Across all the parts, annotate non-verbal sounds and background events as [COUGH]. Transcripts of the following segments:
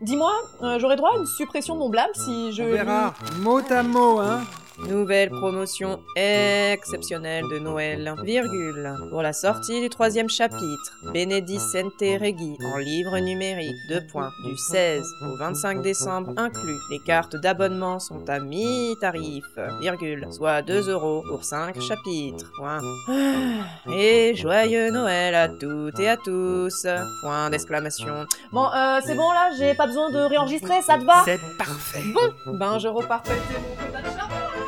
Dis-moi, euh, j'aurais droit à une suppression de mon blâme si je... On verra, mot à mot, hein. Nouvelle promotion exceptionnelle de Noël, virgule, pour la sortie du troisième chapitre, Benedicente Regi, en livre numérique, deux points, du 16 au 25 décembre inclus. Les cartes d'abonnement sont à mi-tarif, virgule, soit 2 euros pour 5 chapitres, point. Ah, Et joyeux Noël à toutes et à tous, point d'exclamation. Bon, euh, c'est bon là, j'ai pas besoin de réenregistrer, ça te va? C'est parfait. Ben, je repars mon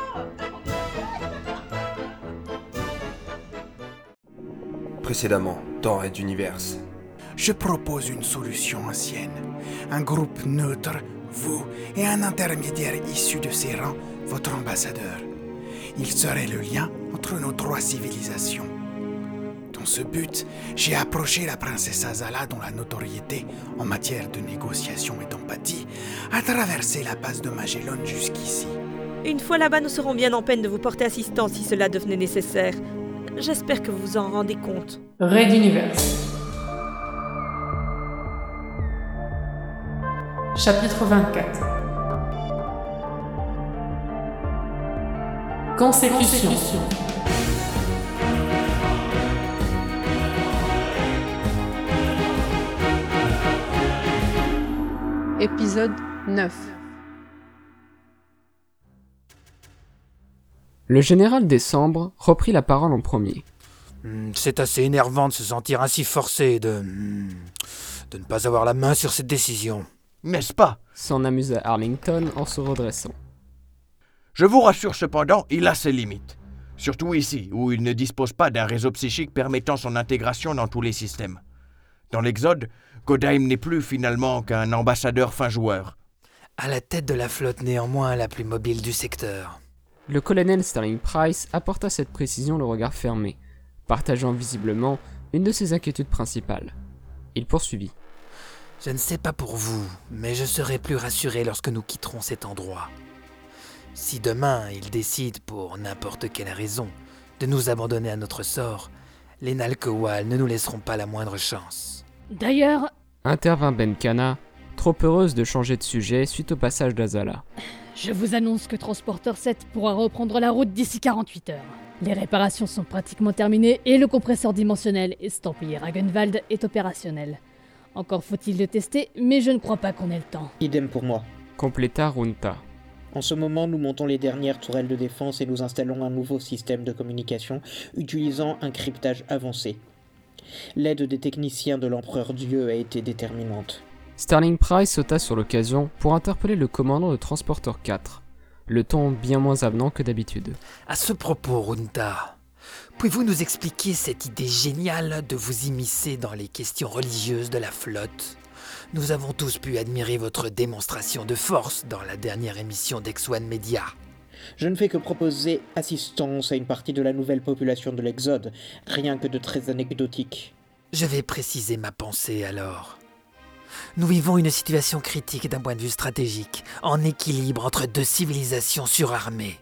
Précédemment, dans Red Universe. Je propose une solution ancienne. Un groupe neutre, vous, et un intermédiaire issu de ses rangs, votre ambassadeur. Il serait le lien entre nos trois civilisations. Dans ce but, j'ai approché la princesse Azala dont la notoriété en matière de négociation et d'empathie a traversé la passe de Magellan jusqu'ici. Une fois là-bas, nous serons bien en peine de vous porter assistance si cela devenait nécessaire. J'espère que vous vous en rendez compte. Raid Universe. Chapitre 24 Consécution. Épisode 9 Le général Décembre reprit la parole en premier. Hmm, C'est assez énervant de se sentir ainsi forcé de. hmm, de ne pas avoir la main sur cette décision. N'est-ce pas? S'en amusa Arlington en se redressant. Je vous rassure cependant, il a ses limites. Surtout ici, où il ne dispose pas d'un réseau psychique permettant son intégration dans tous les systèmes. Dans l'Exode, Godheim n'est plus finalement qu'un ambassadeur fin joueur. À la tête de la flotte néanmoins la plus mobile du secteur. Le colonel Sterling Price apporta cette précision le regard fermé, partageant visiblement une de ses inquiétudes principales. Il poursuivit. Je ne sais pas pour vous, mais je serai plus rassuré lorsque nous quitterons cet endroit. Si demain il décide, pour n'importe quelle raison, de nous abandonner à notre sort, les Nalkowal ne nous laisseront pas la moindre chance. D'ailleurs, Intervint Benkana, trop heureuse de changer de sujet suite au passage d'Azala. Je vous annonce que Transporteur 7 pourra reprendre la route d'ici 48 heures. Les réparations sont pratiquement terminées et le compresseur dimensionnel estampillé Ragenwald est opérationnel. Encore faut-il le tester, mais je ne crois pas qu'on ait le temps. Idem pour moi. Compléta Runta. En ce moment, nous montons les dernières tourelles de défense et nous installons un nouveau système de communication utilisant un cryptage avancé. L'aide des techniciens de l'empereur Dieu a été déterminante. Sterling Price sauta sur l'occasion pour interpeller le commandant de Transporteur 4, le ton bien moins avenant que d'habitude. À ce propos, Runta, pouvez-vous nous expliquer cette idée géniale de vous immiscer dans les questions religieuses de la flotte? Nous avons tous pu admirer votre démonstration de force dans la dernière émission d'Ex-One Media. Je ne fais que proposer assistance à une partie de la nouvelle population de l'Exode, rien que de très anecdotique. Je vais préciser ma pensée alors. Nous vivons une situation critique d'un point de vue stratégique, en équilibre entre deux civilisations surarmées.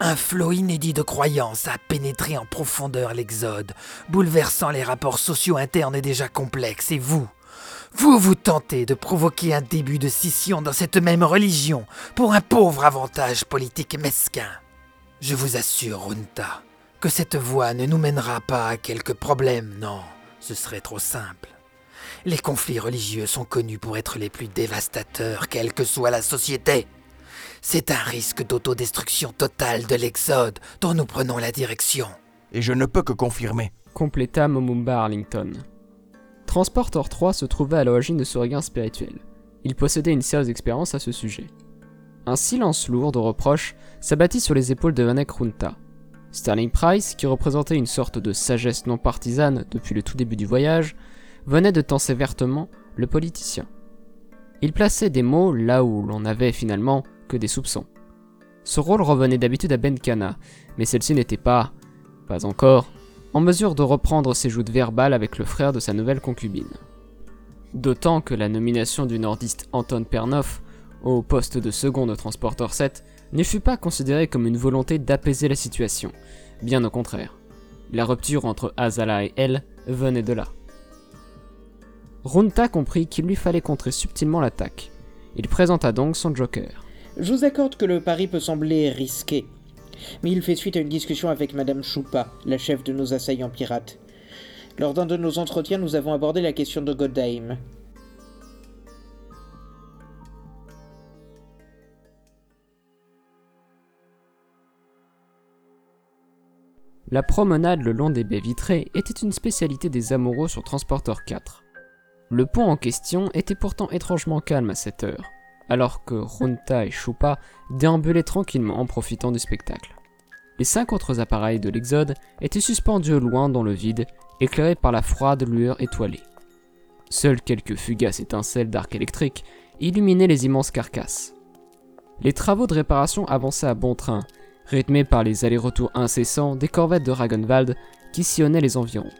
Un flot inédit de croyances a pénétré en profondeur l'Exode, bouleversant les rapports sociaux internes déjà complexes, et vous, vous vous tentez de provoquer un début de scission dans cette même religion pour un pauvre avantage politique mesquin. Je vous assure, Runta, que cette voie ne nous mènera pas à quelques problèmes, non, ce serait trop simple. Les conflits religieux sont connus pour être les plus dévastateurs, quelle que soit la société. C'est un risque d'autodestruction totale de l'Exode dont nous prenons la direction. Et je ne peux que confirmer. Compléta Momumba Arlington. Transporteur 3 se trouvait à l'origine de ce regain spirituel. Il possédait une sérieuse expérience à ce sujet. Un silence lourd de reproches s'abattit sur les épaules de Vanek Runta. Sterling Price, qui représentait une sorte de sagesse non partisane depuis le tout début du voyage, venait de tenser vertement le politicien. Il plaçait des mots là où l'on n'avait finalement que des soupçons. Ce rôle revenait d'habitude à Benkana, mais celle-ci n'était pas, pas encore, en mesure de reprendre ses joutes verbales avec le frère de sa nouvelle concubine. D'autant que la nomination du nordiste Anton Pernoff au poste de second de transporteur 7 ne fut pas considérée comme une volonté d'apaiser la situation, bien au contraire. La rupture entre Azala et elle venait de là. Runta comprit qu'il lui fallait contrer subtilement l'attaque. Il présenta donc son joker. Je vous accorde que le pari peut sembler risqué, mais il fait suite à une discussion avec Madame Choupa, la chef de nos assaillants pirates. Lors d'un de nos entretiens, nous avons abordé la question de Godheim. La promenade le long des baies vitrées était une spécialité des amoureux sur Transporteur 4. Le pont en question était pourtant étrangement calme à cette heure, alors que Runta et Chupa déambulaient tranquillement en profitant du spectacle. Les cinq autres appareils de l'Exode étaient suspendus au loin dans le vide, éclairés par la froide lueur étoilée. Seules quelques fugaces étincelles d'arc électrique illuminaient les immenses carcasses. Les travaux de réparation avançaient à bon train, rythmés par les allers-retours incessants des corvettes de Ragenwald qui sillonnaient les environs.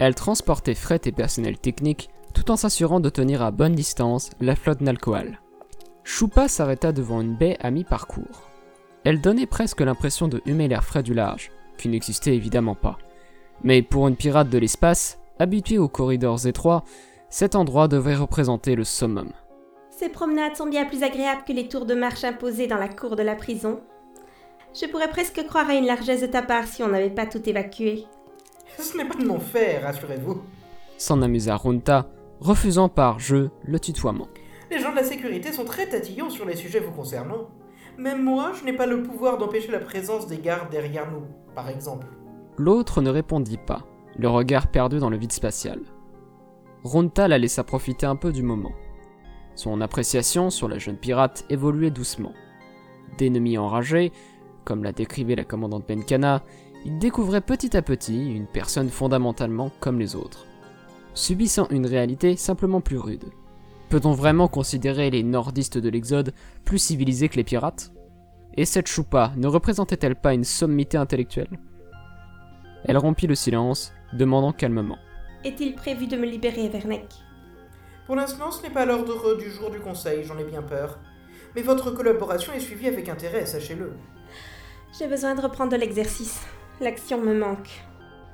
Elles transportaient fret et personnel technique tout en s'assurant de tenir à bonne distance la flotte Nalcoal. Choupa s'arrêta devant une baie à mi-parcours. Elle donnait presque l'impression de humer l'air frais du large, qui n'existait évidemment pas. Mais pour une pirate de l'espace, habituée aux corridors étroits, cet endroit devait représenter le summum. Ces promenades sont bien plus agréables que les tours de marche imposés dans la cour de la prison. Je pourrais presque croire à une largesse de ta part si on n'avait pas tout évacué. Ce n'est pas de mon fait, rassurez-vous. S'en amusa Runta, refusant par jeu le tutoiement. Les gens de la sécurité sont très tatillons sur les sujets vous concernant. Même moi, je n'ai pas le pouvoir d'empêcher la présence des gardes derrière nous, par exemple. L'autre ne répondit pas, le regard perdu dans le vide spatial. Runta la laissa profiter un peu du moment. Son appréciation sur la jeune pirate évoluait doucement. D'ennemi enragé, comme l'a décrivait la commandante Benkana, il découvrait petit à petit une personne fondamentalement comme les autres, subissant une réalité simplement plus rude. Peut-on vraiment considérer les nordistes de l'Exode plus civilisés que les pirates? Et cette choupa ne représentait-elle pas une sommité intellectuelle? Elle rompit le silence, demandant calmement. Est-il prévu de me libérer, Vernek Pour l'instant, ce n'est pas l'ordre du jour du conseil, j'en ai bien peur. Mais votre collaboration est suivie avec intérêt, sachez-le. J'ai besoin de reprendre de l'exercice. L'action me manque.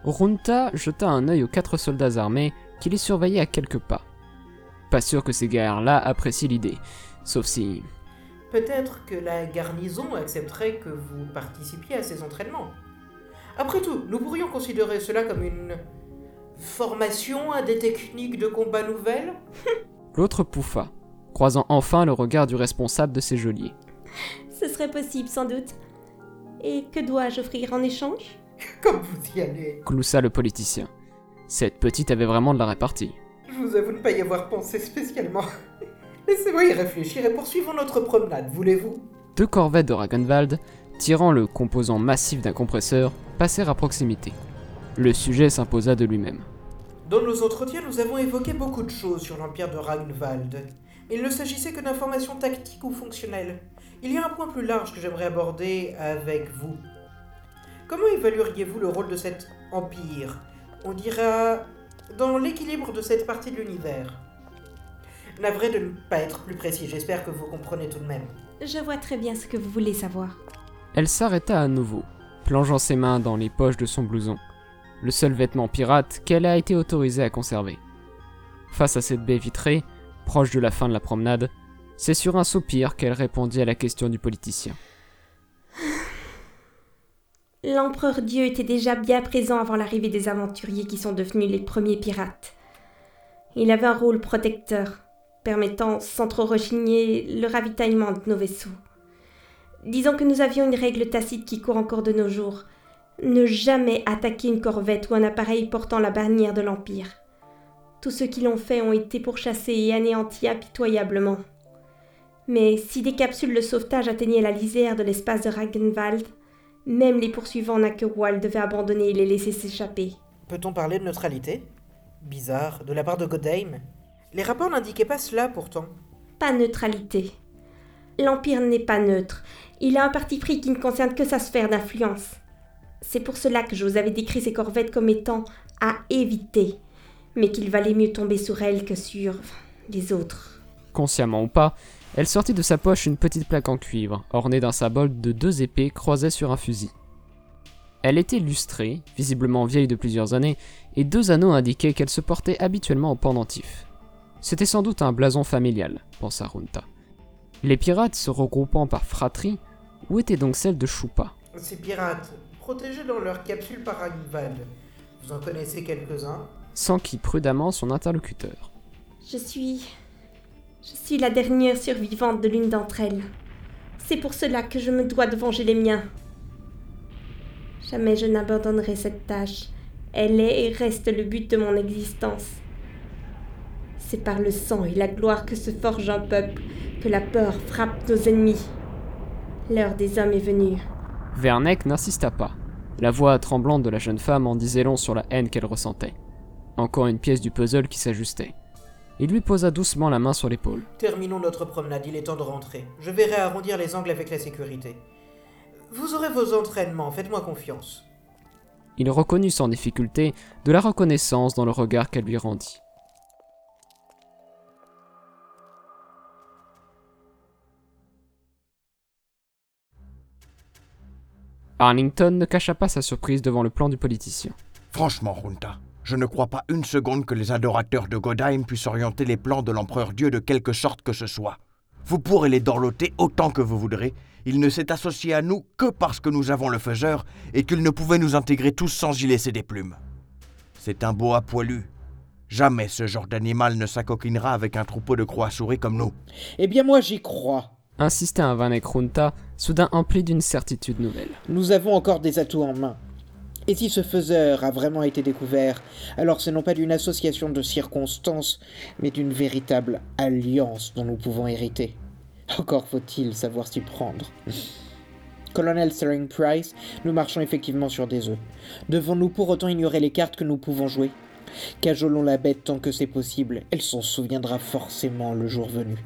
Runta jeta un œil aux quatre soldats armés qui les surveillaient à quelques pas. Pas sûr que ces guerriers-là apprécient l'idée, sauf si... Peut-être que la garnison accepterait que vous participiez à ces entraînements. Après tout, nous pourrions considérer cela comme une formation à des techniques de combat nouvelles? [LAUGHS] L'autre pouffa, croisant enfin le regard du responsable de ses geôliers. Ce serait possible, sans doute. Et que dois-je offrir en échange? [LAUGHS] Comme vous y allez. Cloussa le politicien. Cette petite avait vraiment de la répartie. Je vous avoue ne pas y avoir pensé spécialement. [LAUGHS] Laissez-moi y réfléchir et poursuivons notre promenade, voulez-vous? Deux corvettes de Ragenwald, tirant le composant massif d'un compresseur, passèrent à proximité. Le sujet s'imposa de lui-même. Dans nos entretiens, nous avons évoqué beaucoup de choses sur l'empire de Ragnvald. Il ne s'agissait que d'informations tactiques ou fonctionnelles. Il y a un point plus large que j'aimerais aborder avec vous. Comment évalueriez-vous le rôle de cet empire? On dira dans l'équilibre de cette partie de l'univers. Navré de ne pas être plus précis, j'espère que vous comprenez tout de même. Je vois très bien ce que vous voulez savoir. Elle s'arrêta à nouveau, plongeant ses mains dans les poches de son blouson, le seul vêtement pirate qu'elle a été autorisée à conserver. Face à cette baie vitrée, proche de la fin de la promenade, c'est sur un soupir qu'elle répondit à la question du politicien. [SIGHS] L'empereur Dieu était déjà bien présent avant l'arrivée des aventuriers qui sont devenus les premiers pirates. Il avait un rôle protecteur, permettant, sans trop rechigner, le ravitaillement de nos vaisseaux. Disons que nous avions une règle tacite qui court encore de nos jours. Ne jamais attaquer une corvette ou un appareil portant la bannière de l'Empire. Tous ceux qui l'ont fait ont été pourchassés et anéantis impitoyablement. Mais si des capsules de sauvetage atteignaient la lisière de l'espace de Ragenwald, même les poursuivants Nakerwal devaient abandonner et les laisser s'échapper. Peut-on parler de neutralité? Bizarre, de la part de Godheim Les rapports n'indiquaient pas cela pourtant. Pas neutralité. L'Empire n'est pas neutre. Il a un parti pris qui ne concerne que sa sphère d'influence. C'est pour cela que je vous avais décrit ces corvettes comme étant à éviter, mais qu'il valait mieux tomber sur elles que sur les autres. Consciemment ou pas, elle sortit de sa poche une petite plaque en cuivre, ornée d'un symbole de deux épées croisées sur un fusil. Elle était lustrée, visiblement vieille de plusieurs années, et deux anneaux indiquaient qu'elle se portait habituellement au pendentif. C'était sans doute un blason familial, pensa Runta. Les pirates se regroupant par fratrie, où était donc celle de Choupa? Ces pirates, protégés dans leur capsule vous en connaissez quelques-uns? S'enquit prudemment son interlocuteur. Je suis. Je suis la dernière survivante de l'une d'entre elles. C'est pour cela que je me dois de venger les miens. Jamais je n'abandonnerai cette tâche. Elle est et reste le but de mon existence. C'est par le sang et la gloire que se forge un peuple que la peur frappe nos ennemis. L'heure des hommes est venue. Verneck n'insista pas. La voix tremblante de la jeune femme en disait long sur la haine qu'elle ressentait. Encore une pièce du puzzle qui s'ajustait. Il lui posa doucement la main sur l'épaule. Terminons notre promenade, il est temps de rentrer. Je vais réarrondir les angles avec la sécurité. Vous aurez vos entraînements, faites-moi confiance. Il reconnut sans difficulté de la reconnaissance dans le regard qu'elle lui rendit. Arlington ne cacha pas sa surprise devant le plan du politicien. Franchement, Runta, je ne crois pas une seconde que les adorateurs de Godheim puissent orienter les plans de l'empereur Dieu de quelque sorte que ce soit. Vous pourrez les dorloter autant que vous voudrez. Il ne s'est associé à nous que parce que nous avons le faiseur et qu'il ne pouvait nous intégrer tous sans y laisser des plumes. C'est un boa poilu. Jamais ce genre d'animal ne s'acoquinera avec un troupeau de croix-souris comme nous. Eh bien moi j'y crois. Insistait un soudain empli d'une certitude nouvelle. Nous avons encore des atouts en main. Et si ce faiseur a vraiment été découvert, alors ce non pas d'une association de circonstances, mais d'une véritable alliance dont nous pouvons hériter. Encore faut-il savoir s'y prendre. [LAUGHS] Colonel Sterling Price, nous marchons effectivement sur des œufs. Devons-nous pour autant ignorer les cartes que nous pouvons jouer? Cajolons la bête tant que c'est possible, elle s'en souviendra forcément le jour venu.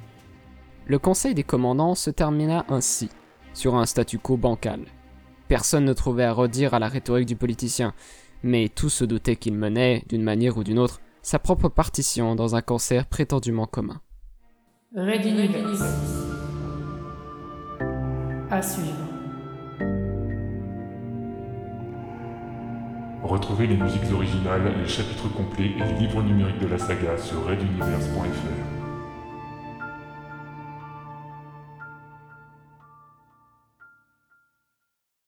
Le conseil des commandants se termina ainsi, sur un statu quo bancal. Personne ne trouvait à redire à la rhétorique du politicien, mais tous se doutaient qu'il menait, d'une manière ou d'une autre, sa propre partition dans un cancer prétendument commun. Red Universe. À suivre. Retrouvez les musiques originales, les chapitres complets et les livres numériques de la saga sur reduniverse.fr.